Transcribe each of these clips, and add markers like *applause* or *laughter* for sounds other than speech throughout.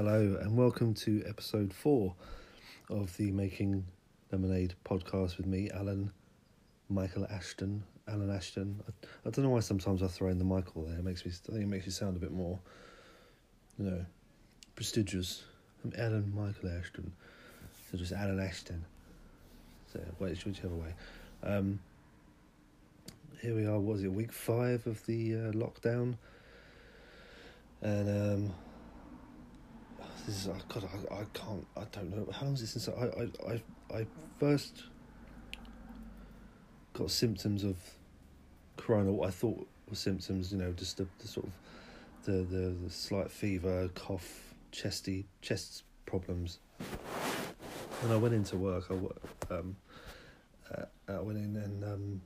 Hello, and welcome to episode four of the Making Lemonade podcast with me, Allan Michael Ashton. Allan Ashton. I, I don't know why sometimes I throw in the Michael there. It makes me. I think it makes you sound a bit more, you know, prestigious. I'm Allan Michael Ashton, so just Allan Ashton. So wait, whichever way. Um, here we are. Was it week five of the uh, lockdown? And um, this is oh God. I, I can't. I don't know. How long is it since I I I, I first got symptoms of corona? What I thought were symptoms. You know, just the, the sort of the, the the slight fever, cough, chesty chest problems. And I went into work. I um, uh, I went in and um,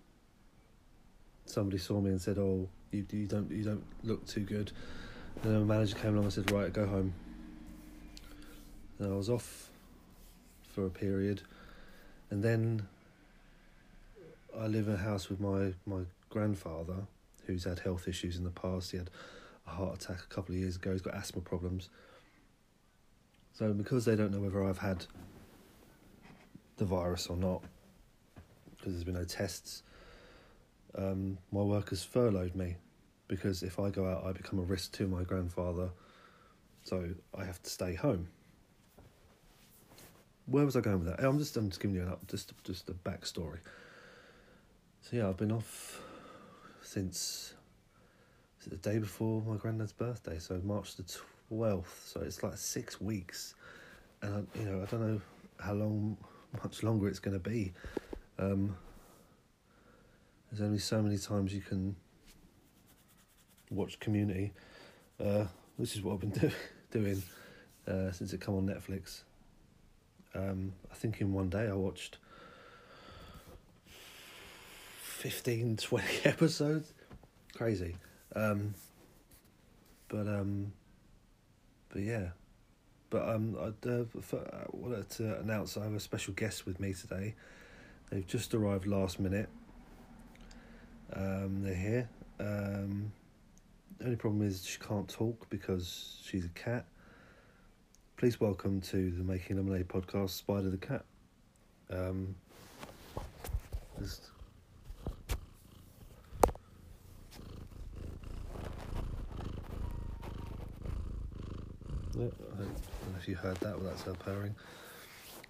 somebody saw me and said, "Oh, you you don't you don't look too good." And then my manager came along and said, "Right, go home." And I was off for a period, and then I live in a house with my my grandfather, who's had health issues in the past. He had a heart attack a couple of years ago. He's got asthma problems. So because they don't know whether I've had the virus or not, because there's been no tests, um, my workers furloughed me because if I go out, I become a risk to my grandfather. So I have to stay home. Where was I going with that? I'm just I'm just giving you an up just just a backstory. So yeah, I've been off since the day before my granddad's birthday, so March the twelfth. So it's like six weeks, and I, you know I don't know how long, much longer it's going to be. Um, there's only so many times you can watch Community, uh, which is what I've been *laughs* do- doing uh, since it come on Netflix. Um, I think in one day I watched 15, 20 *laughs* episodes. Crazy. Um, but um, but yeah. But um, I uh, for, I wanted to announce I have a special guest with me today. They've just arrived last minute. Um, they're here. Um, the only problem is she can't talk because she's a cat. Please welcome to the Making Lemonade podcast, Spider the cat. Um, just Yeah, I don't know if you heard that, but that's her purring.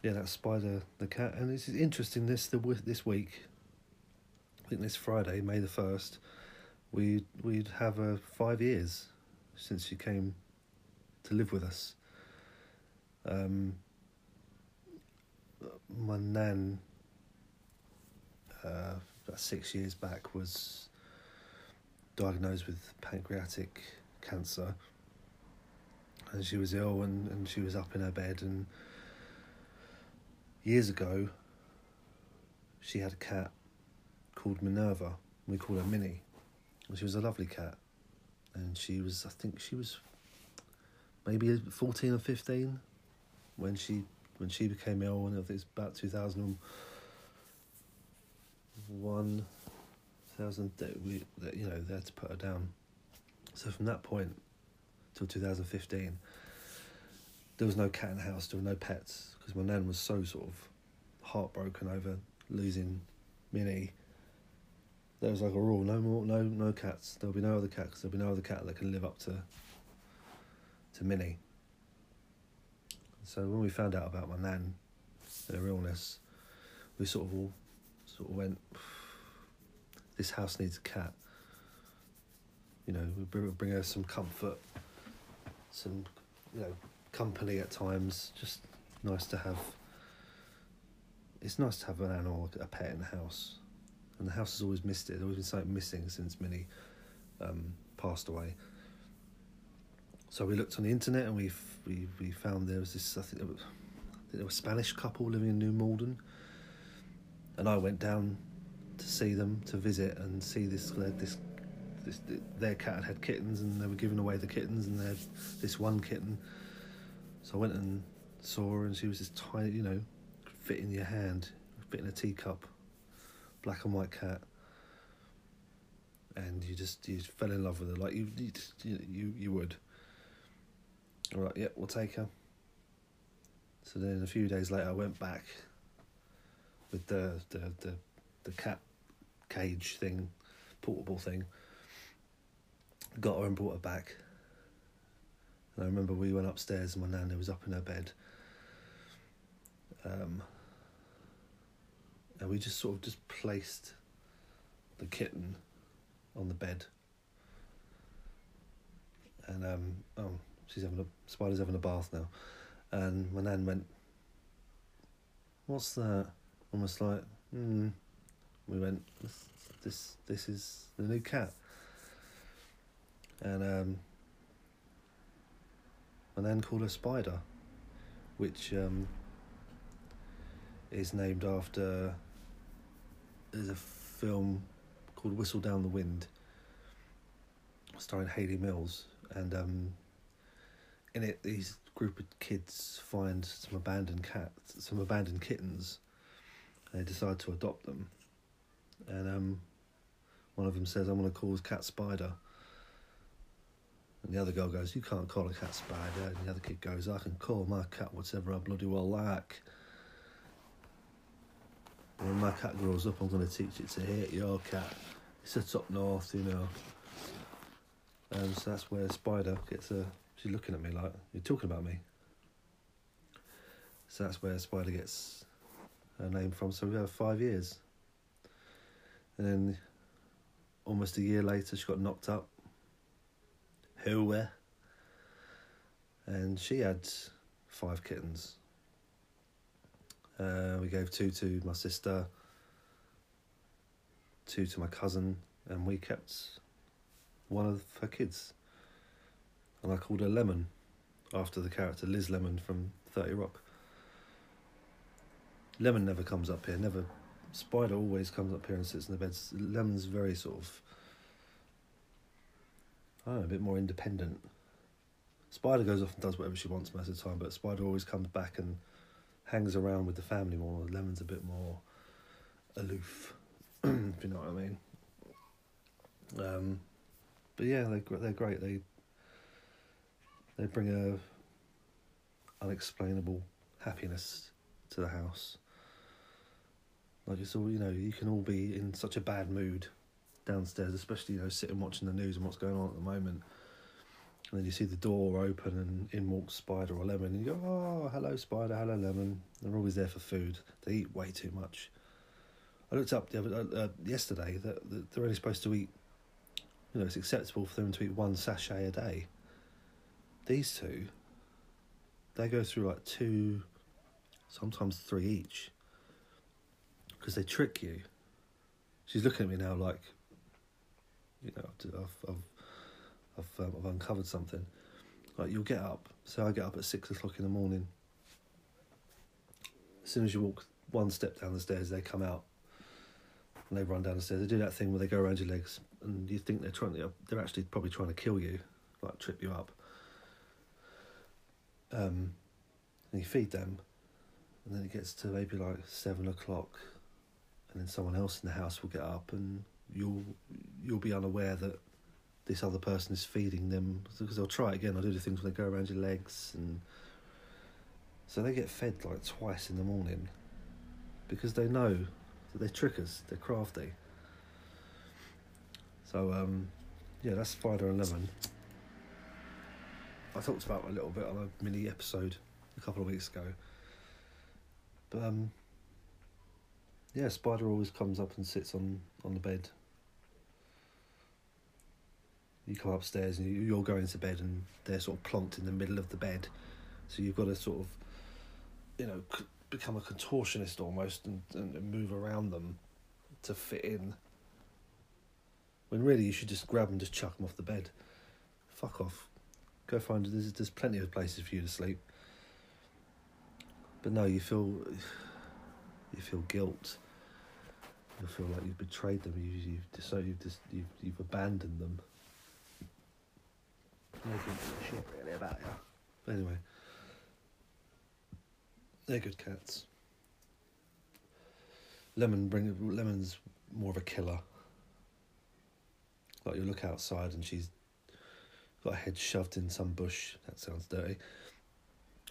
Yeah, that's Spider the cat, and is interesting. This the this week, I think this Friday, May the first, we we'd have uh, five years since she came to live with us. Um, my nan, uh, about six years back, was diagnosed with pancreatic cancer and she was ill and, and she was up in her bed and years ago she had a cat called Minerva. We call her Minnie. And she was a lovely cat. And she was I think she was maybe fourteen or fifteen when she when she became ill and I think it's about two thousand and one thousand we that you know had to put her down. So from that point till 2015, there was no cat in the house, there were no pets, because my nan was so sort of heartbroken over losing Minnie. There was like a rule: no more, no, no cats. There'll be no other cats. There'll be no other cat that can live up to to Minnie. So when we found out about my nan, her illness, we sort of all sort of went, "This house needs a cat." You know, we bring, bring her some comfort some you know company at times just nice to have it's nice to have an animal a pet in the house. And the house has always missed it. There's always been something missing since minnie um, passed away so we looked on the internet and we we we found there was this i think there was, a spanish couple living in new malden and i went down to see them to visit and see this this this, their cat had, had kittens and they were giving away the kittens and they had this one kitten. So I went and saw her and she was this tiny, you know, fit in your hand, fit in a teacup, black and white cat. And you just you fell in love with her like you you you, you would. All right, yeah, we'll take her. So then a few days later, I went back with the the the, the cat cage thing, portable thing. Got her and brought her back. And I remember we went upstairs and my nana was up in her bed. Um, and we just sort of just placed the kitten on the bed. And um, oh, she's having a spider's having a bath now, and my nan went, "What's that?" Almost like, hmm. We went, "This, this, this is the new cat." And um, my nan called her Spider, which um, is named after. There's a film called Whistle Down the Wind, starring Hayley Mills, and um, in it, these group of kids find some abandoned cats, some abandoned kittens, and they decide to adopt them. And um, one of them says, "I'm going to call this cat Spider." And the other girl goes, You can't call a cat spider. And the other kid goes, I can call my cat whatever I bloody well like. When my cat grows up, I'm going to teach it to hate your cat. It's a top north, you know. And so that's where Spider gets a. She's looking at me like, You're talking about me. So that's where Spider gets her name from. So we have five years. And then almost a year later, she got knocked up who and she had five kittens. Uh, we gave two to my sister, two to my cousin, and we kept one of her kids. And I called her Lemon, after the character Liz Lemon from 30 Rock. Lemon never comes up here, never. Spider always comes up here and sits in the bed. Lemon's very sort of I don't know, a bit more independent. Spider goes off and does whatever she wants most of the time, but Spider always comes back and hangs around with the family more. Lemon's a bit more aloof, *clears throat* if you know what I mean. Um, but yeah, they they're great. They they bring a unexplainable happiness to the house. Like it's all you know, you can all be in such a bad mood downstairs, especially you know sitting watching the news and what's going on at the moment. And then you see the door open and in walks Spider or Lemon, and you go, "Oh, hello Spider, hello Lemon." They're always there for food. They eat way too much. I looked up the other uh, uh, yesterday that, that they're only supposed to eat. You know, it's acceptable for them to eat one sachet a day. These two, they go through like two, sometimes three each. Because they trick you. She's looking at me now like, you know, I've I've I've, um, I've uncovered something. Like you'll get up. So I get up at six o'clock in the morning. As soon as you walk one step down the stairs, they come out and they run down the stairs. They do that thing where they go around your legs, and you think they're trying to. They're actually probably trying to kill you, like trip you up. Um, and you feed them, and then it gets to maybe like seven o'clock, and then someone else in the house will get up and you'll you'll be unaware that this other person is feeding them because they'll try again. They'll do the things when they go around your legs and so they get fed like twice in the morning because they know that they're trickers, they're crafty. So um, yeah, that's Spider and Lemon. I talked about a little bit on a mini episode a couple of weeks ago. But um, yeah, Spider always comes up and sits on, on the bed. You come upstairs and you're going to bed and they're sort of plonked in the middle of the bed. So you've got to sort of you know become a contortionist almost and, and move around them to fit in. When really you should just grab them and just chuck them off the bed. Fuck off go find there's, there's plenty of places for you to sleep but no you feel you feel guilt you feel like you've betrayed them you, you've decided you've, just, you've, you've abandoned them no shit really about you. But anyway, they're good cats. Lemon bring Lemon's more of a killer. Like you look outside and she's got her head shoved in some bush. That sounds dirty.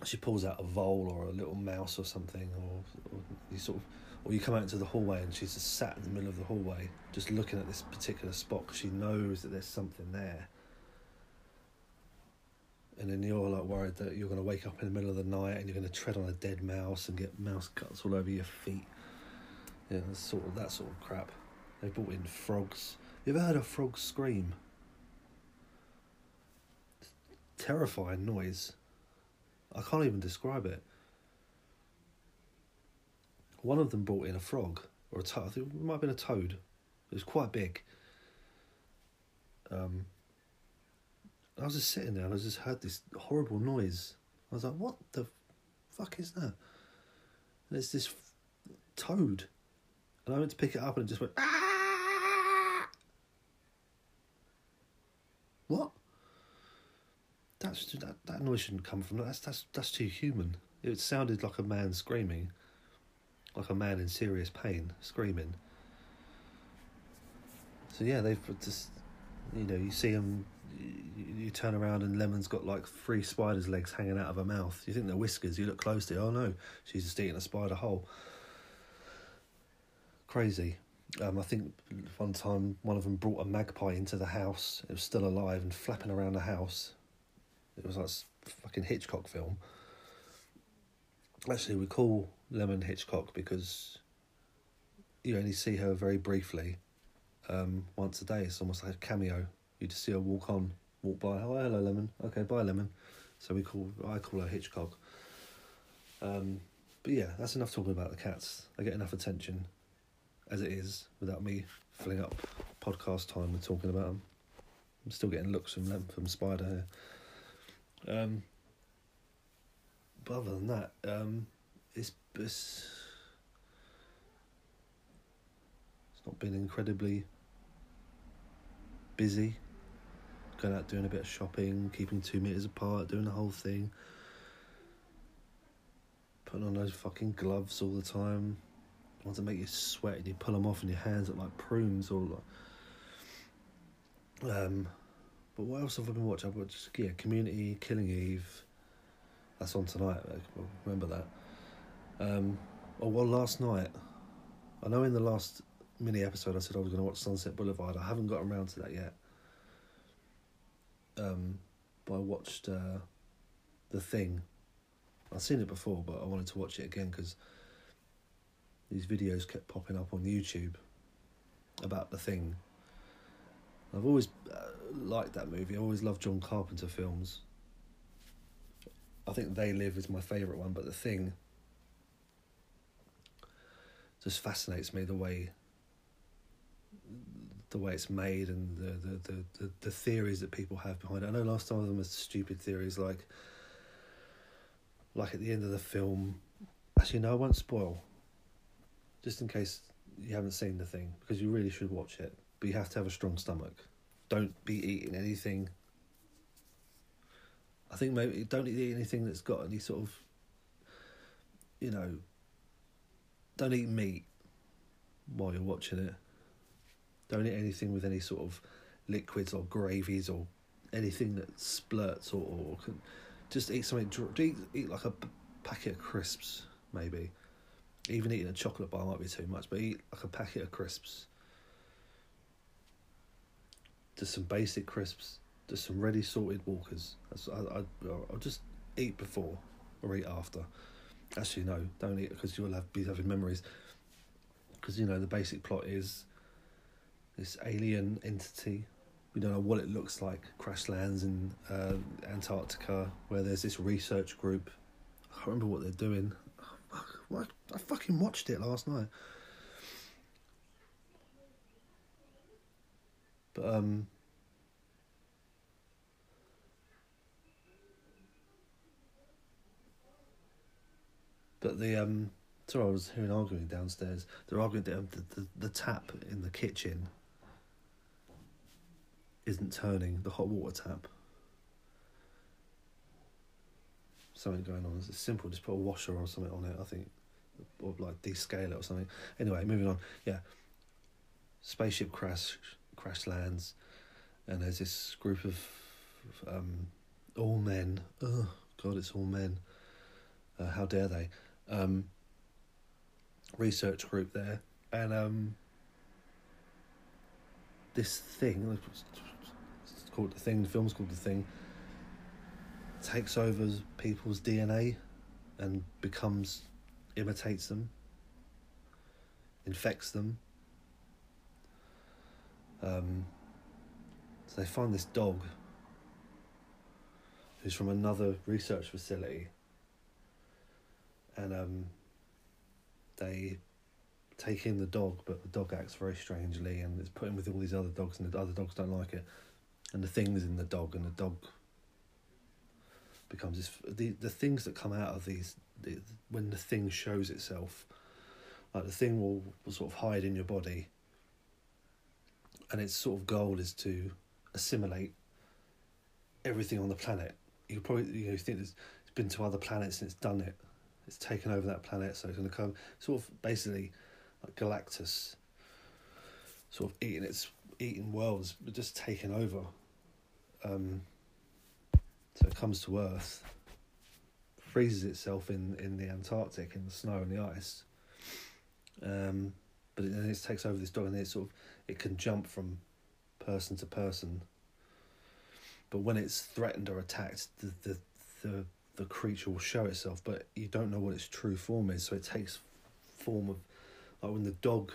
She pulls out a vole or a little mouse or something, or, or you sort of, or you come out into the hallway and she's just sat in the middle of the hallway, just looking at this particular spot because she knows that there's something there. And then you're like worried that you're going to wake up in the middle of the night and you're going to tread on a dead mouse and get mouse cuts all over your feet. Yeah, sort of that sort of crap. They brought in frogs. You ever heard a frog scream? Terrifying noise. I can't even describe it. One of them brought in a frog or a toad. I think it might have been a toad. It was quite big. Um, I was just sitting there and I just heard this horrible noise. I was like, "What the fuck is that?" And it's this toad, and I went to pick it up and it just went. Ah! What? That's that, that noise shouldn't come from that. That's that's that's too human. It sounded like a man screaming, like a man in serious pain screaming. So yeah, they've just, you know, you see them. You, you turn around and Lemon's got like three spiders' legs hanging out of her mouth. You think they're whiskers. You look close to. It, oh no, she's just eating a spider whole. Crazy. Um, I think one time one of them brought a magpie into the house. It was still alive and flapping around the house. It was like a fucking Hitchcock film. Actually, we call Lemon Hitchcock because you only see her very briefly, um, once a day. It's almost like a cameo. You just see her walk on, walk by. Oh, hello, Lemon. Okay, bye, Lemon. So we call I call her Hitchcock. Um, but yeah, that's enough talking about the cats. They get enough attention as it is without me filling up podcast time with talking about them. I'm still getting looks from them from Spider here. Um, but other than that, um, it's, it's it's not been incredibly busy. Going out doing a bit of shopping, keeping two meters apart, doing the whole thing. Putting on those fucking gloves all the time. Ones that make you sweat and you pull them off and your hands look like prunes or like. Um, but what else have I been watching? I've watched yeah, Community, Killing Eve. That's on tonight. I remember that. Um, oh well, last night. I know in the last mini episode I said I was going to watch Sunset Boulevard. I haven't got around to that yet. Um, but I watched uh, The Thing. I've seen it before, but I wanted to watch it again because these videos kept popping up on YouTube about The Thing. I've always uh, liked that movie. I always loved John Carpenter films. I think They Live is my favourite one, but The Thing just fascinates me the way the way it's made and the the, the, the, the theories that people have behind it. I know last time of them are stupid theories like like at the end of the film actually no I won't spoil. Just in case you haven't seen the thing, because you really should watch it. But you have to have a strong stomach. Don't be eating anything I think maybe don't eat anything that's got any sort of you know don't eat meat while you're watching it. Don't eat anything with any sort of liquids or gravies or anything that splurts or, or can, just eat something. Eat, eat like a packet of crisps, maybe. Even eating a chocolate bar might be too much, but eat like a packet of crisps. Just some basic crisps, just some ready salted walkers. I, I, I'll just eat before or eat after. Actually, no, don't eat because you'll have be having memories. Because you know the basic plot is this alien entity. We don't know what it looks like. Crash lands in uh, Antarctica, where there's this research group. I can't remember what they're doing. Oh, I fucking watched it last night. But um, But the um, sorry, I was hearing arguing downstairs. They're arguing the, the the tap in the kitchen isn't turning the hot water tap. Something going on. It's simple. Just put a washer or something on it. I think, or like descale it or something. Anyway, moving on. Yeah. Spaceship crash crash lands, and there's this group of um, all men. Oh God, it's all men. Uh, how dare they? Um, research group there, and um, this thing, it's called the thing. The film's called the thing. Takes over people's DNA, and becomes, imitates them, infects them. Um, so they find this dog who's from another research facility, and um, they take in the dog, but the dog acts very strangely, and it's put in with all these other dogs, and the other dogs don't like it, and the thing's in the dog, and the dog becomes this. The the things that come out of these, the, when the thing shows itself, like the thing will, will sort of hide in your body, and its sort of goal is to assimilate everything on the planet. You probably you know think it's, been to other planets and it's done it. It's taken over that planet, so it's going to come sort of basically like Galactus, sort of eating its eating worlds, but just taking over. Um, so it comes to Earth, freezes itself in, in the Antarctic in the snow and the ice. Um, but then it takes over this dog, and it sort of it can jump from person to person. But when it's threatened or attacked, the the the, the creature will show itself, but you don't know what its true form is. So it takes form of like when the dog,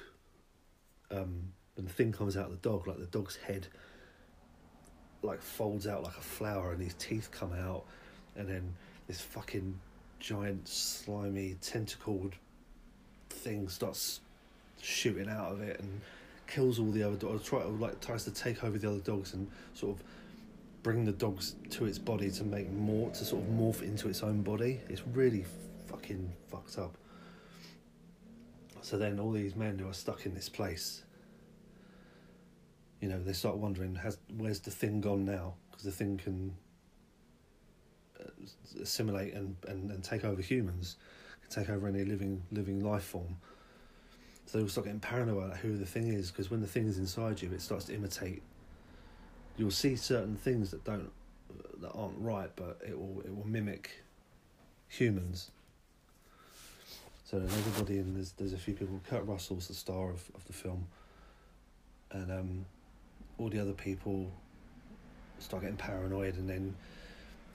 um, when the thing comes out of the dog, like the dog's head, like folds out like a flower, and his teeth come out, and then this fucking giant slimy tentacled thing starts shooting out of it and kills all the other dogs. Try like tries to take over the other dogs and sort of bring the dogs to its body to make more to sort of morph into its own body. It's really fucking fucked up. So then all these men who are stuck in this place, you know, they start wondering, has where's the thing gone now? Because the thing can uh, assimilate and, and, and take over humans, can take over any living living life form. So they'll start getting paranoid about who the thing is, because when the thing is inside you, it starts to imitate. You'll see certain things that don't, that aren't right, but it will it will mimic humans. So everybody in there's there's a few people. Kurt Russell's the star of, of the film, and um, all the other people start getting paranoid, and then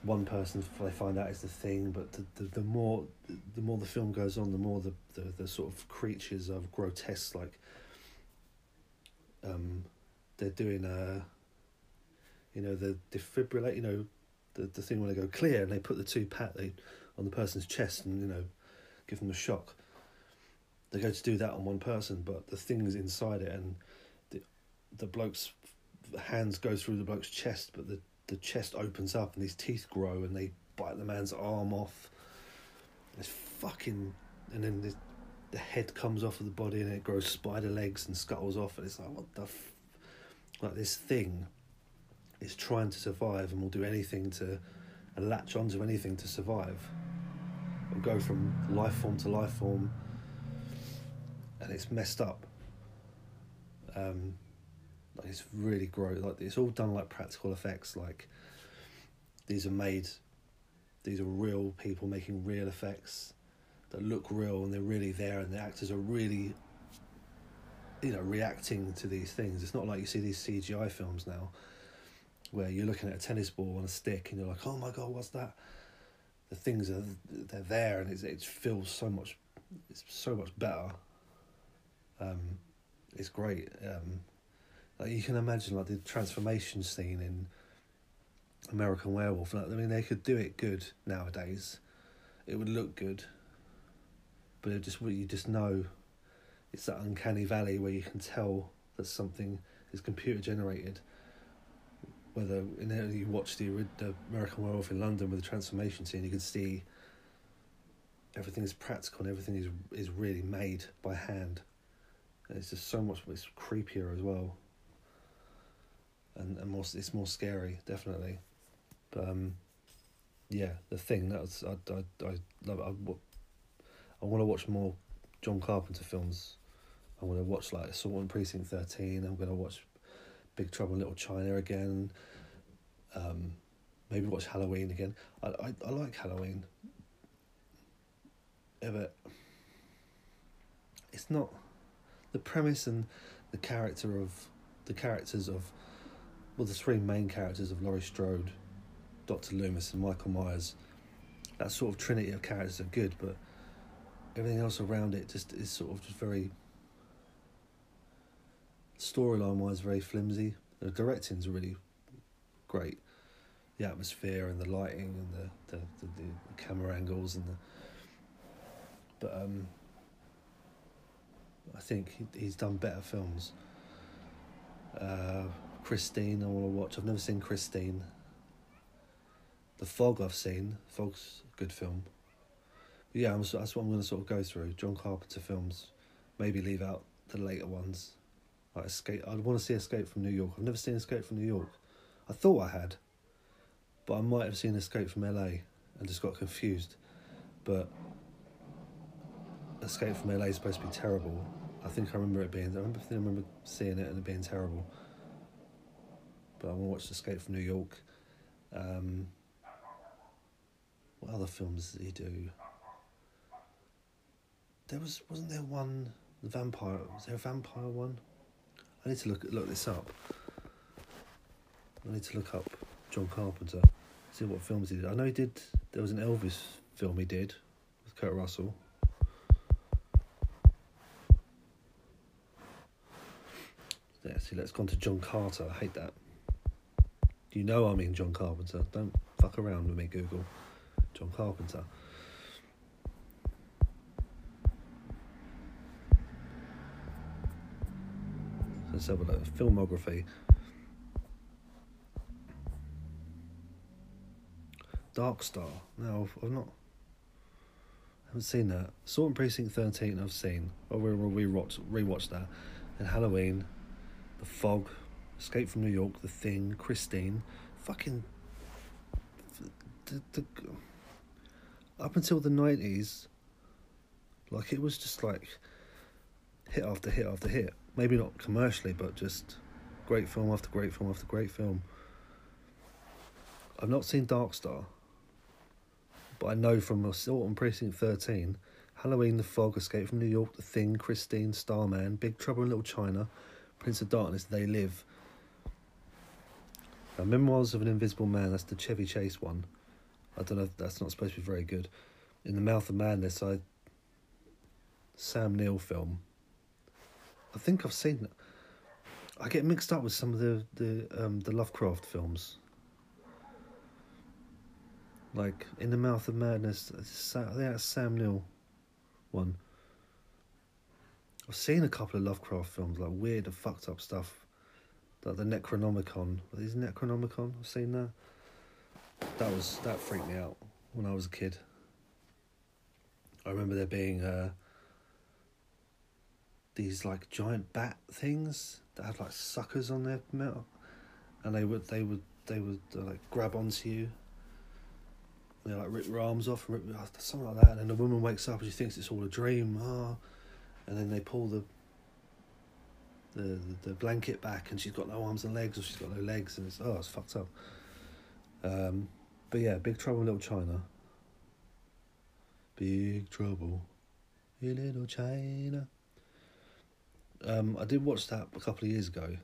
one person they find out is the thing. But the, the, the more the more the film goes on, the more the, the, the sort of creatures are grotesque. Like um, they're doing a, you know, the defibrillate. You know, the the thing when they go clear, and they put the two pat they on the person's chest, and you know give them a shock. They go to do that on one person, but the thing's inside it, and the the bloke's hands go through the bloke's chest, but the the chest opens up and these teeth grow and they bite the man's arm off. It's fucking, and then the, the head comes off of the body and it grows spider legs and scuttles off, and it's like what the, f-? like this thing is trying to survive and will do anything to, and latch onto anything to survive It'll go from life form to life form, and it's messed up. Um, like it's really gross. Like it's all done like practical effects. Like these are made. These are real people making real effects that look real, and they're really there, and the actors are really, you know, reacting to these things. It's not like you see these CGI films now, where you're looking at a tennis ball on a stick, and you're like, "Oh my god, what's that?" the things are they're there and it's, it feels so much it's so much better um, it's great um, like you can imagine like the transformation scene in American Werewolf like, I mean they could do it good nowadays it would look good but it just you just know it's that uncanny valley where you can tell that something is computer generated whether in there you watch the, the American Werewolf in London with the transformation scene, you can see everything is practical and everything is is really made by hand. And it's just so much. It's creepier as well, and and more. It's more scary, definitely. But um, yeah, the thing that was I I I love. It. I, I want to watch more John Carpenter films. I want to watch like Assault on Precinct Thirteen. I'm going to watch Big Trouble in Little China again. Um, maybe watch Halloween again. I I, I like Halloween. But it's not the premise and the character of the characters of well the three main characters of Laurie Strode, Doctor Loomis, and Michael Myers. That sort of trinity of characters are good, but everything else around it just is sort of just very storyline wise very flimsy. The directing's really great. The atmosphere and the lighting and the the, the, the camera angles and the but um I think he, he's done better films. Uh, Christine, I want to watch. I've never seen Christine. The Fog, I've seen. Fog's a good film. But yeah, I'm, that's what I'm going to sort of go through. John Carpenter films. Maybe leave out the later ones. Like Escape. I'd want to see Escape from New York. I've never seen Escape from New York. I thought I had, but I might have seen Escape from LA and just got confused. But Escape from LA is supposed to be terrible. I think I remember it being. I remember, I remember seeing it and it being terrible. But I want to watch the Escape from New York. Um, what other films did he do? There was wasn't there one the vampire? Was there a vampire one? I need to look look this up. I need to look up John Carpenter. See what films he did. I know he did. There was an Elvis film he did with Kurt Russell. Yeah, see, let's go on to John Carter. I hate that. You know I mean John Carpenter. Don't fuck around with me, Google. John Carpenter. Let's have a look. Filmography. Dark Star. No, I've not. I haven't seen that. Saw in Precinct 13, I've seen. Oh, we'll that. And Halloween. The Fog, Escape from New York, The Thing, Christine, fucking. The, the, up until the 90s, like it was just like hit after hit after hit. Maybe not commercially, but just great film after great film after great film. I've not seen Dark Star, but I know from Assault on Precinct 13, Halloween, The Fog, Escape from New York, The Thing, Christine, Starman, Big Trouble in Little China, Prince of Darkness, They Live. Now, Memoirs of an Invisible Man, that's the Chevy Chase one. I don't know that's not supposed to be very good. In the Mouth of Madness, I Sam Neill film. I think I've seen. I get mixed up with some of the the um, the Lovecraft films. Like In the Mouth of Madness, that's Sam Neill one. I've seen a couple of Lovecraft films, like weird and fucked up stuff. Like the Necronomicon. These Necronomicon? I've seen that. That was that freaked me out when I was a kid. I remember there being uh, these like giant bat things that had like suckers on their mouth, and they would they would they would uh, like grab onto you. They like rip your arms off rip something like that, and then the woman wakes up and she thinks it's all a dream. Ah, and then they pull the the the blanket back, and she's got no arms and legs, or she's got no legs, and it's oh, it's fucked up. Um, but yeah, Big Trouble in Little China. Big Trouble in Little China. Um, I did watch that a couple of years ago, and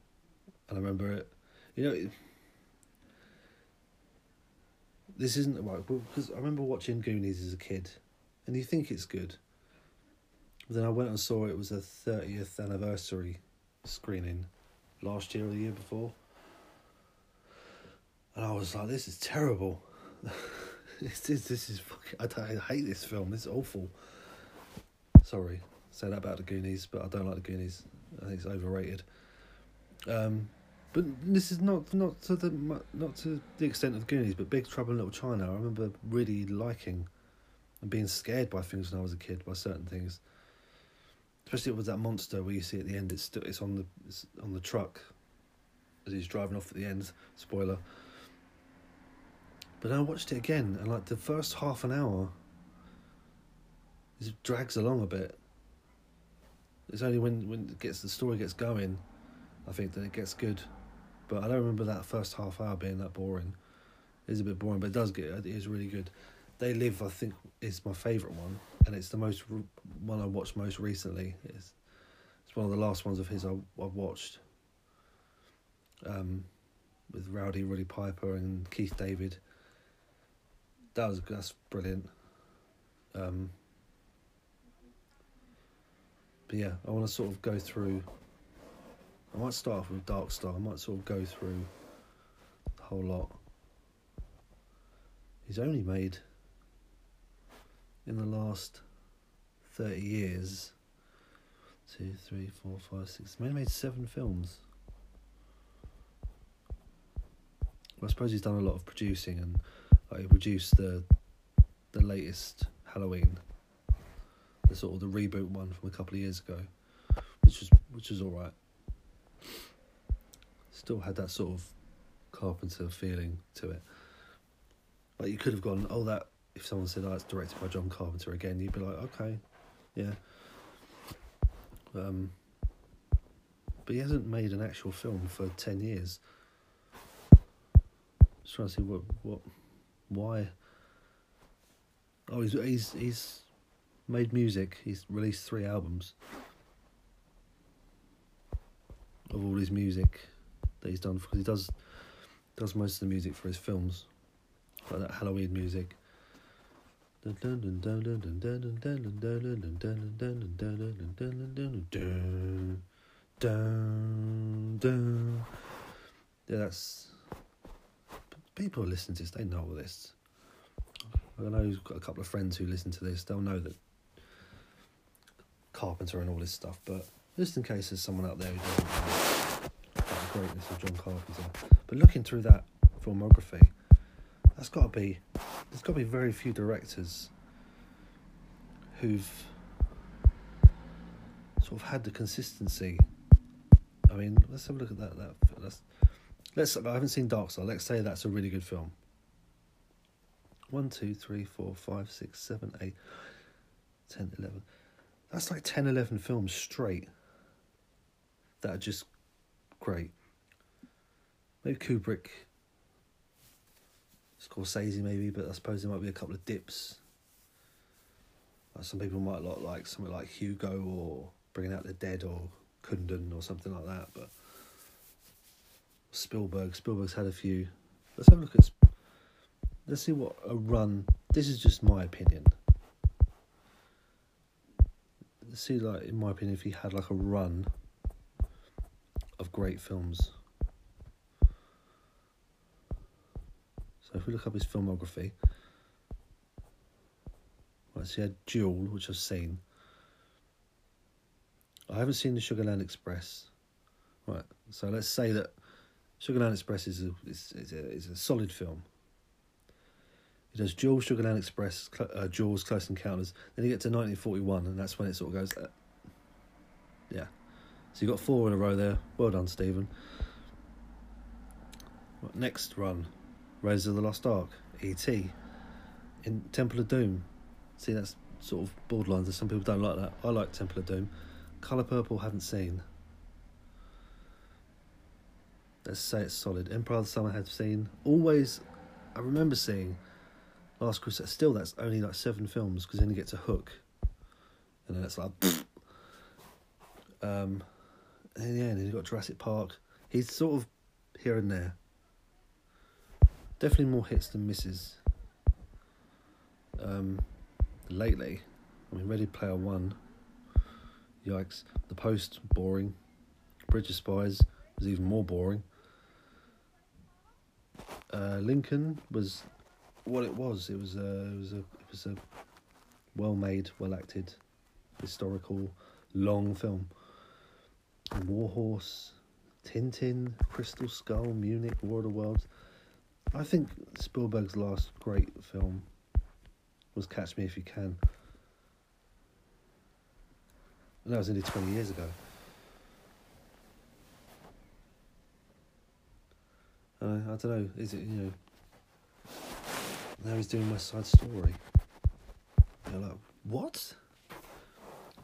I remember it. You know, this isn't right because I remember watching Goonies as a kid, and you think it's good. But then I went and saw it, it was a thirtieth anniversary screening last year or the year before, and I was like, "This is terrible. *laughs* this is this is fucking. I, I hate this film. This is awful." Sorry, say that about the Goonies, but I don't like the Goonies. I think it's overrated. Um, but this is not not to the not to the extent of Goonies, but Big Trouble in Little China. I remember really liking and being scared by things when I was a kid by certain things. Especially with that monster where you see at the end, it's still, it's on the it's on the truck as he's driving off at the end. Spoiler. But I watched it again, and like the first half an hour, it drags along a bit. It's only when when it gets the story gets going, I think that it gets good. But I don't remember that first half hour being that boring. It's a bit boring, but it does get. It is really good. They Live, I think, is my favourite one, and it's the most one I watched most recently. It's it's one of the last ones of his I I've watched. Um, with Rowdy Roddy Piper and Keith David. That was that's brilliant. Um, but yeah, I want to sort of go through. I might start off with Dark Star. I might sort of go through the whole lot. He's only made in the last thirty years. Two, three, four, five, six. Only made seven films. I suppose he's done a lot of producing and like, he produced the the latest Halloween, the sort of the reboot one from a couple of years ago, which was which was all right. Still had that sort of Carpenter feeling to it. Like you could have gone, oh that if someone said, oh it's directed by John Carpenter again, you'd be like, okay, yeah. Um, but he hasn't made an actual film for ten years. Just trying to see what what why. Oh, he's he's he's made music. He's released three albums of all his music that he's done because he does does most of the music for his films, like that Halloween music. Yeah, that's people listen to this. They know all this. I know he's got a couple of friends who listen to this. They'll know that Carpenter and all this stuff. But just in case there's someone out there who doesn't know the greatness of John Carpenter. But looking through that filmography, that's got to be. There's got to be very few directors who've sort of had the consistency. I mean, let's have a look at that. That let's let's. I haven't seen Dark Star. Let's say that's a really good film. One, two, three, four, five, six, seven, eight, ten, eleven. That's like 10, 11 films straight that are just great. Maybe Kubrick, Scorsese, maybe, but I suppose there might be a couple of dips. Like some people might not like something like Hugo or Bringing Out the Dead or Kundun or something like that, but Spielberg, Spielberg's had a few. Let's have a look at. Let's see what a run. This is just my opinion. Let's see, like in my opinion, if he had like a run of great films. So if we look up his filmography, right, so he had Duel, which I've seen. I haven't seen the Sugarland Express. Right, so let's say that Sugarland Express is a is, is a is a solid film. He does Jaws, Sugarland Express, uh, Jaws, Close Encounters. Then you get to 1941, and that's when it sort of goes. Uh, yeah, so you got four in a row there. Well done, Stephen. Right, next run, Raiders of the Lost Ark, E.T. In Temple of Doom. See, that's sort of borderlines. Some people don't like that. I like Temple of Doom. Colour Purple, haven't seen. Let's say it's solid. Empire of the Sun, I have seen. Always, I remember seeing Last Crusade. Still, that's only like seven films because then you get to Hook, and then it's like, *laughs* um, and yeah, and then you got Jurassic Park. He's sort of here and there. Definitely more hits than misses. Um, lately, I mean, Ready Player One. Yikes! The Post boring. Bridge of Spies was even more boring. Uh, Lincoln was what it was. It was a it was a it was a well made, well acted, historical, long film. Warhorse, Tintin, Crystal Skull, Munich, War of the Worlds. I think Spielberg's last great film was Catch Me If You Can. And that was only 20 years ago. Uh, I don't know, is it, you know, now he's doing West Side Story. You're like, what?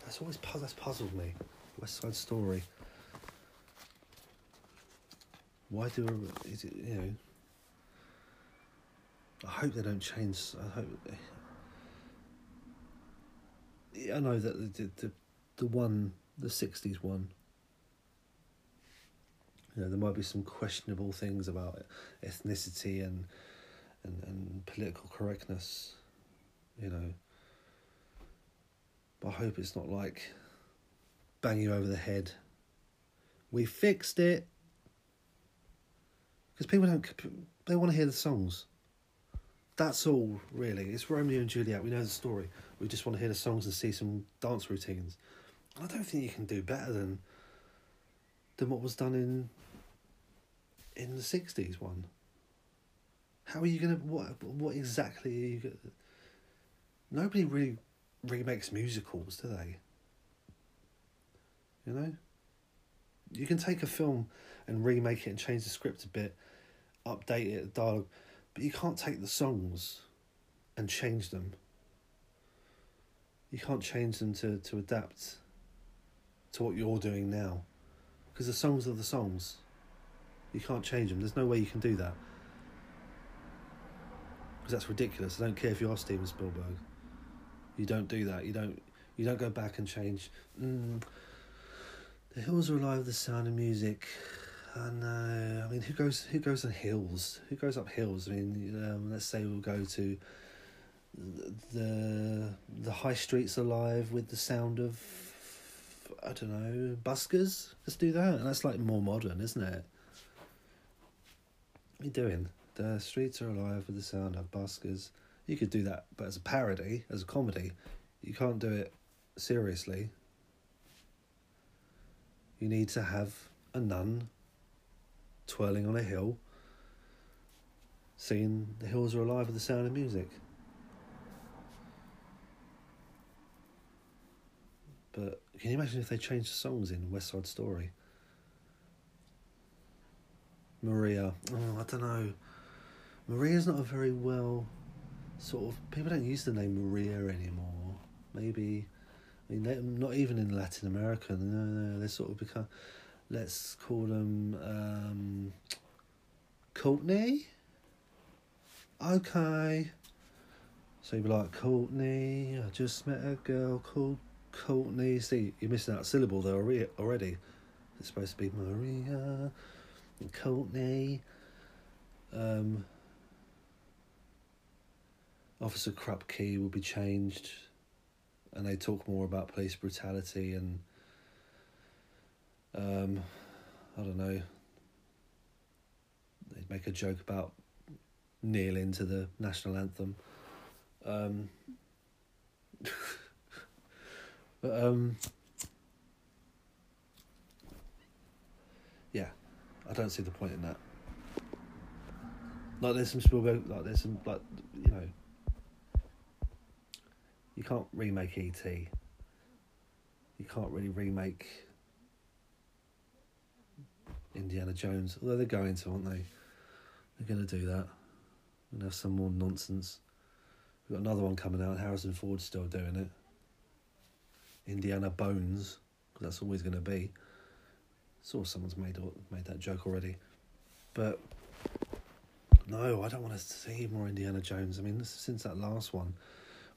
That's always that's puzzled me. West Side Story. Why do is it you know? I hope they don't change. I hope. Yeah, I know that the the the one the sixties one. You know, there might be some questionable things about ethnicity and and and political correctness. You know. But I hope it's not like bang you over the head. We fixed it. Because people don't, they want to hear the songs. That's all, really. It's Romeo and Juliet. We know the story. We just want to hear the songs and see some dance routines. I don't think you can do better than than what was done in in the sixties one. How are you gonna what what exactly gonna, Nobody really remakes musicals, do they? You know? You can take a film and remake it and change the script a bit, update it, dialogue, but you can't take the songs and change them. You can't change them to, to adapt to what you're doing now. Because the songs are the songs. You can't change them. There's no way you can do that. Because that's ridiculous. I don't care if you are Steven Spielberg. You don't do that. You don't. You don't go back and change. Mm, the hills are alive with the sound of music. I know. I mean, who goes? Who goes on hills? Who goes up hills? I mean, um, let's say we'll go to the the high streets alive with the sound of I don't know buskers. Let's do that. And that's like more modern, isn't it? What are you doing? The streets are alive with the sound of buskers. You could do that, but as a parody, as a comedy, you can't do it seriously. You need to have a nun twirling on a hill, singing The Hills Are Alive with the Sound of Music. But can you imagine if they changed the songs in West Side Story? Maria. Oh, I don't know. Maria's not a very well sort of. People don't use the name Maria anymore. Maybe. I mean, not even in Latin America. No, no, they sort of become. Let's call them um, Kourtney. Okay. So you'd be like, Kourtney, I just met a girl called Kourtney. See, you're missing a syllable there already. It's supposed to be Maria and Kourtney. Um, Officer Krupke will be changed, and they talk more about police brutality and um, I don't know. They'd make a joke about kneeling to the national anthem. Um, *laughs* but um, yeah, I don't see the point in that. Like there's some Spielberg, like there's some like you know, you can't remake ET. You can't really remake Indiana Jones. Although they're going to, aren't they? They're going to do that. And have some more nonsense. We've got another one coming out. Harrison Ford's still doing it. Indiana Bones, because that's always going to be. Saw someone's made made that joke already, but no, I don't want to see more Indiana Jones. I mean, since that last one,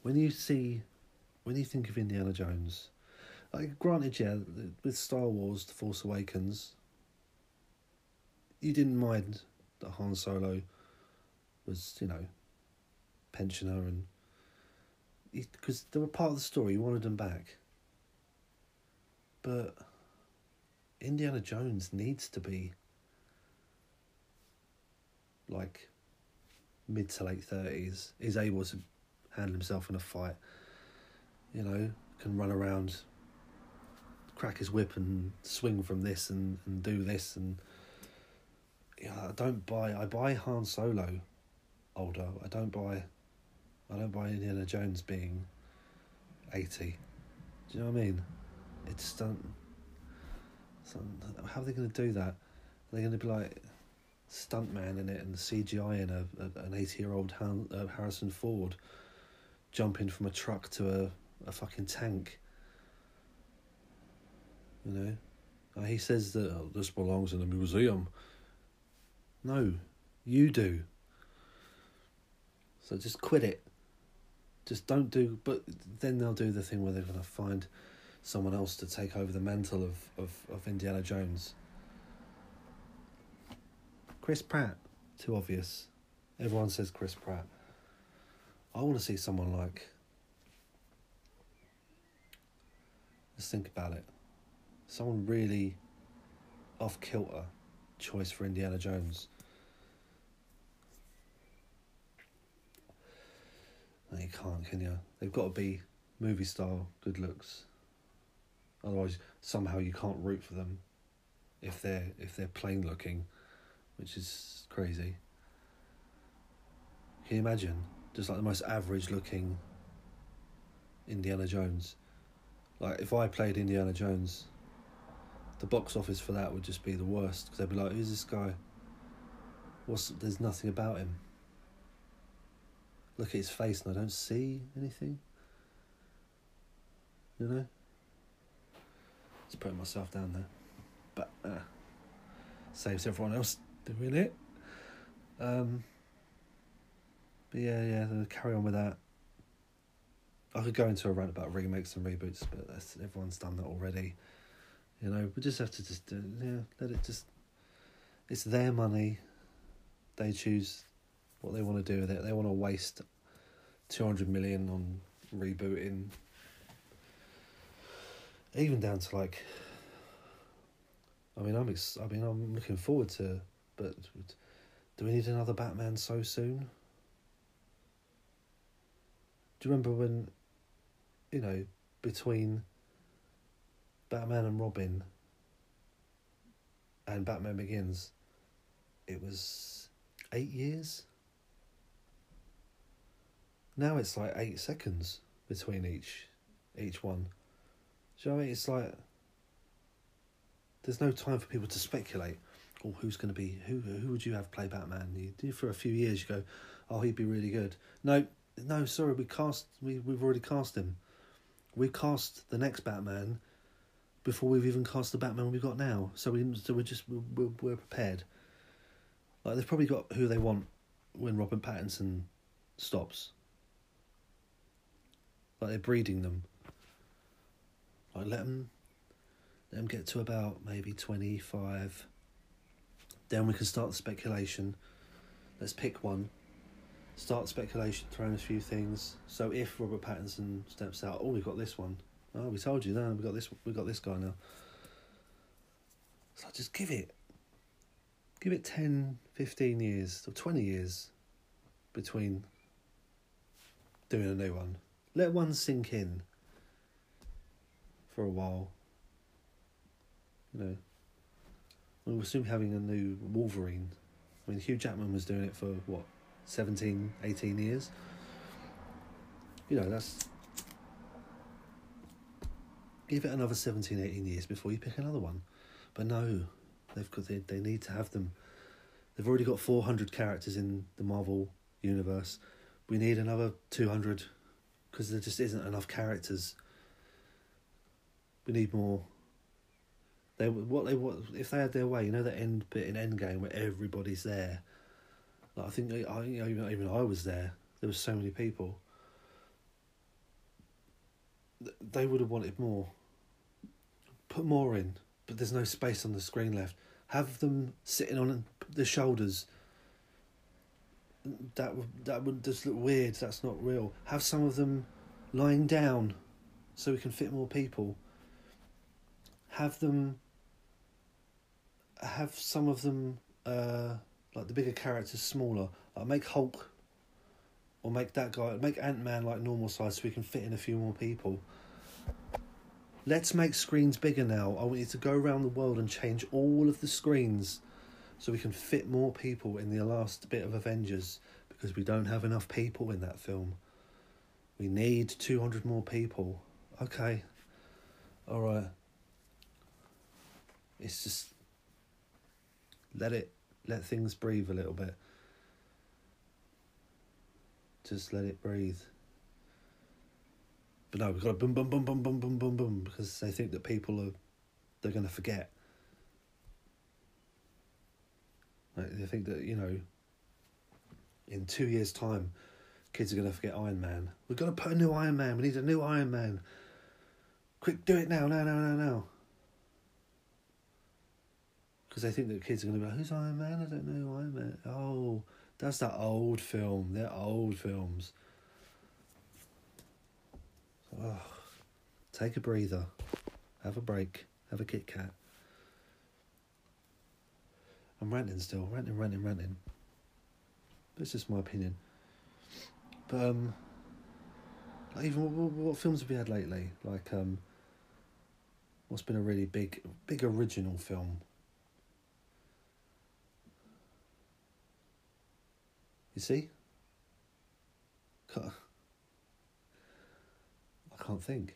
when you see, when you think of Indiana Jones, like granted, yeah, with Star Wars: The Force Awakens, you didn't mind that Han Solo was, you know, pensioner and because they were part of the story. You wanted them back, but Indiana Jones needs to be like mid to late thirties. Is able to handle himself in a fight. You know, can run around, crack his whip and swing from this and, and do this and yeah, I don't buy. I buy Han Solo older. I don't buy. I don't buy Indiana Jones being eighty. Do you know what I mean? It's don't. How are they going to do that? Are they going to be like stuntman in it and CGI in a, a an eighty year old uh, Harrison Ford jumping from a truck to a a fucking tank? You know, uh, he says that oh, this belongs in a museum. No, you do. So just quit it. Just don't do. But then they'll do the thing where they're going to find someone else to take over the mantle of, of, of Indiana Jones. Chris Pratt, too obvious. Everyone says Chris Pratt. I want to see someone like. Let's think about it. Someone really off kilter choice for Indiana Jones. No, you can't, can you? They've got to be movie style, good looks. Otherwise, somehow you can't root for them if they're if they're plain looking, which is crazy. Can you imagine? Just like the most average looking Indiana Jones. Like if I played Indiana Jones, the box office for that would just be the worst because they'd be like, "Who's this guy? What's there's nothing about him. Look at his face and I don't see anything." You know. Just putting myself down there, but uh, saves everyone else doing it. Um, but yeah, yeah, carry on with that. I could go into a rant about remakes and reboots, but everyone's done that already. You know, we just have to just uh, yeah, let it just. It's their money. They choose what they want to do with it. They want to waste two hundred million on rebooting. Even down to like. I mean, I'm. Ex- I mean, I'm looking forward to, but do we need another Batman so soon? Do you remember when, you know, between Batman and Robin and Batman Begins, it was eight years. Now it's like eight seconds between each each one. Do you know I mean? It's like there's no time for people to speculate. Oh, who's going to be who? Who would you have play Batman? You do for a few years. You go, oh, he'd be really good. No, no, sorry, we cast. We we've already cast him. We cast the next Batman before we've even cast the Batman we've got now. So we so we're just we're, we're prepared. Like they've probably got who they want when Robert Pattinson stops. Like they're breeding them. Like let them let them get to about maybe twenty five. Then we can start the speculation. Let's pick one. Start speculation, throwing a few things. So if Robert Pattinson steps out, oh, we've got this one. Oh, we told you. No, we got this. We got this guy now. So just give it. Give it 10, 15 years or twenty years between doing a new one. Let one sink in for a while. You know, we'll soon having a new Wolverine. I mean, Hugh Jackman was doing it for what, 17, 18 years. You know, that's give it another 17, 18 years before you pick another one. But no, they've got they, they need to have them. They've already got 400 characters in the Marvel universe. We need another 200 because there just isn't enough characters. We need more. They what they what if they had their way, you know, the end bit in Endgame where everybody's there. Like I think I you know, even even I was there. There was so many people. They would have wanted more put more in, but there's no space on the screen left. Have them sitting on the shoulders. That that would just look weird. That's not real. Have some of them lying down, so we can fit more people. Have them. Have some of them, uh, like the bigger characters, smaller. Like make Hulk. Or make that guy, make Ant Man like normal size, so we can fit in a few more people. Let's make screens bigger now. I want you to go around the world and change all of the screens so we can fit more people in the last bit of Avengers because we don't have enough people in that film. We need 200 more people. Okay. All right. It's just let it let things breathe a little bit. Just let it breathe. But no, we've got to boom, boom, boom, boom, boom, boom, boom, boom, because they think that people are, they're going to forget. Like they think that, you know, in two years' time, kids are going to forget Iron Man. We've got to put a new Iron Man. We need a new Iron Man. Quick, do it now, now, now, now, now. Because they think that kids are going to be like, who's Iron Man? I don't know who Iron Man. Oh, that's that old film. They're old films. Oh, take a breather. Have a break. Have a Kit Kat. I'm ranting still. Ranting, ranting, ranting. It's just my opinion. But, um, like even what, what films have we had lately? Like, um, what's been a really big, big original film? You see? I can't think.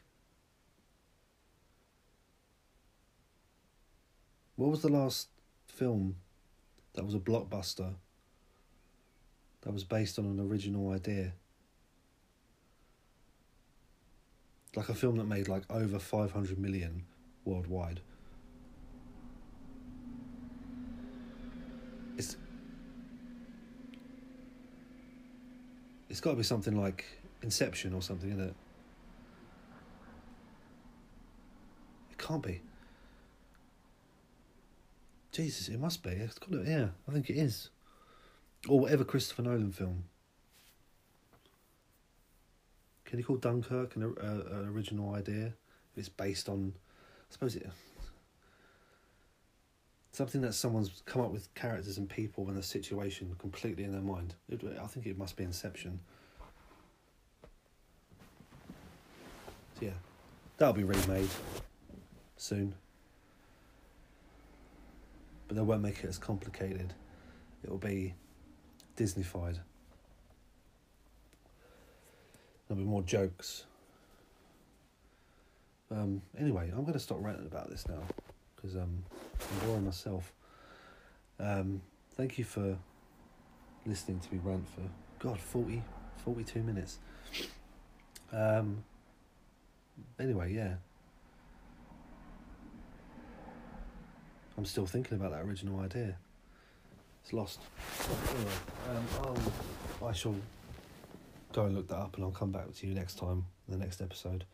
What was the last film that was a blockbuster that was based on an original idea? Like a film that made like over 500 million worldwide. It's It's got to be something like Inception or something, isn't it? Can't be. Jesus, it must be. It's got to, yeah, I think it is. Or whatever Christopher Nolan film. Can you call Dunkirk an, uh, an original idea? If it's based on, I suppose it. Something that someone's come up with characters and people and a situation completely in their mind. It, I think it must be Inception. So yeah, that'll be remade soon. But they won't make it as complicated. It'll be Disneyfied. There'll be more jokes. Um, anyway, I'm going to stop ranting about this now because um, I'm boring myself. Um, thank you for listening to me rant for, God, 40, 42 minutes. Um, anyway, yeah. I'm still thinking about that original idea. It's lost. Um, I'll, I shall go and look that up and I'll come back to you next time, the next episode.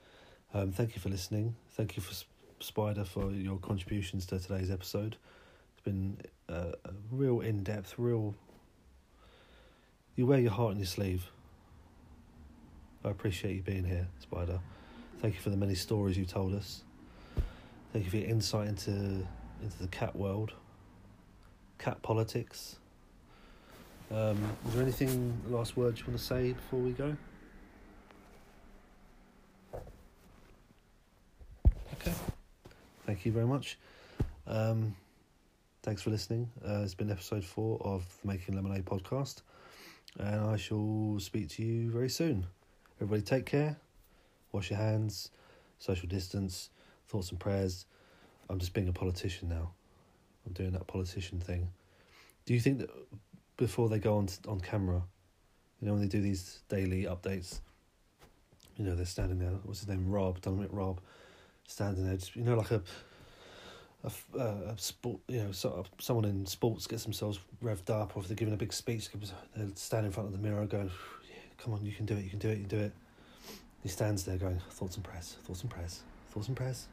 Um, thank you for listening. Thank you for Spider for your contributions to today's episode. It's been a, a real in depth, real. You wear your heart on your sleeve. I appreciate you being here, Spider. Thank you for the many stories you've told us. Thank you for your insight into into the cat world, cat politics. Um, is there anything last words you want to say before we go? Okay. Thank you very much. Um, thanks for listening. Uh, it's been episode four of the Making Lemonade podcast, and I shall speak to you very soon. Everybody, take care. Wash your hands. Social distance. Thoughts and prayers. I'm just being a politician now. I'm doing that politician thing. Do you think that before they go on on camera, you know, when they do these daily updates, you know, they're standing there. What's his name? Raab, Dominic Raab, standing there. Just, you know, like a a, uh, a sport, you know, sort of someone in sports gets themselves revved up, or if they're giving a big speech, they'll stand in front of the mirror going, "Come on, you can do it, you can do it, you can do it." He stands there going, "Thoughts and prayers, thoughts and prayers, thoughts and prayers,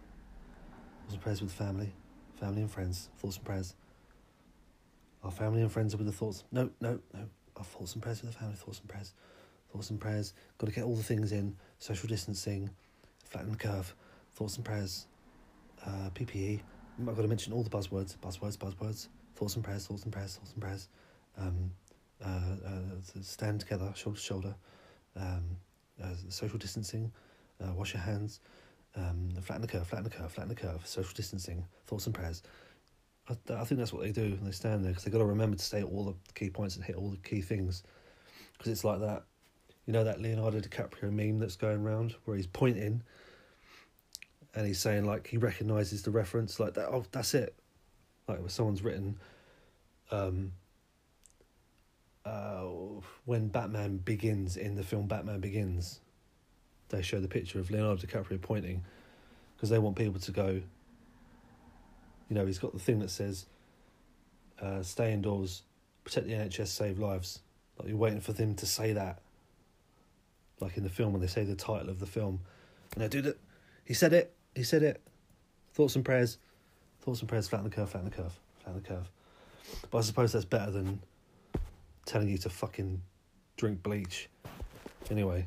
and prayers with the family, family and friends, thoughts and prayers." Our family and friends are with the thoughts. No, no, no. Our thoughts and prayers with the family, thoughts and prayers, thoughts and prayers. Got to get all the things in. Social distancing, flatten the curve, thoughts and prayers, uh, PPE. I've got to mention all the buzzwords, buzzwords, buzzwords. Thoughts and prayers, thoughts and prayers, thoughts and prayers. Um, uh, uh, stand together, shoulder to shoulder. Um, uh, social distancing. Uh, wash your hands. Um, flatten the curve, flatten the curve, flatten the curve. Social distancing. Thoughts and prayers. I, I think that's what they do when they stand there because they've got to remember to say all the key points and hit all the key things. Because it's like that, you know, that Leonardo DiCaprio meme that's going around where he's pointing and he's saying like he recognizes the reference like that. Oh, that's it. Like when someone's written, um, uh, when Batman begins in the film Batman Begins, they show the picture of Leonardo DiCaprio pointing because they want people to go. You know, he's got the thing that says, uh, "Stay indoors, protect the NHS, save lives." Like you're waiting for them to say that, like in the film when they say the title of the film, and they do that. He said it. He said it. Thoughts and prayers. Thoughts and prayers. Flatten the curve. Flatten the curve. Flatten the curve. But I suppose that's better than telling you to fucking drink bleach. Anyway,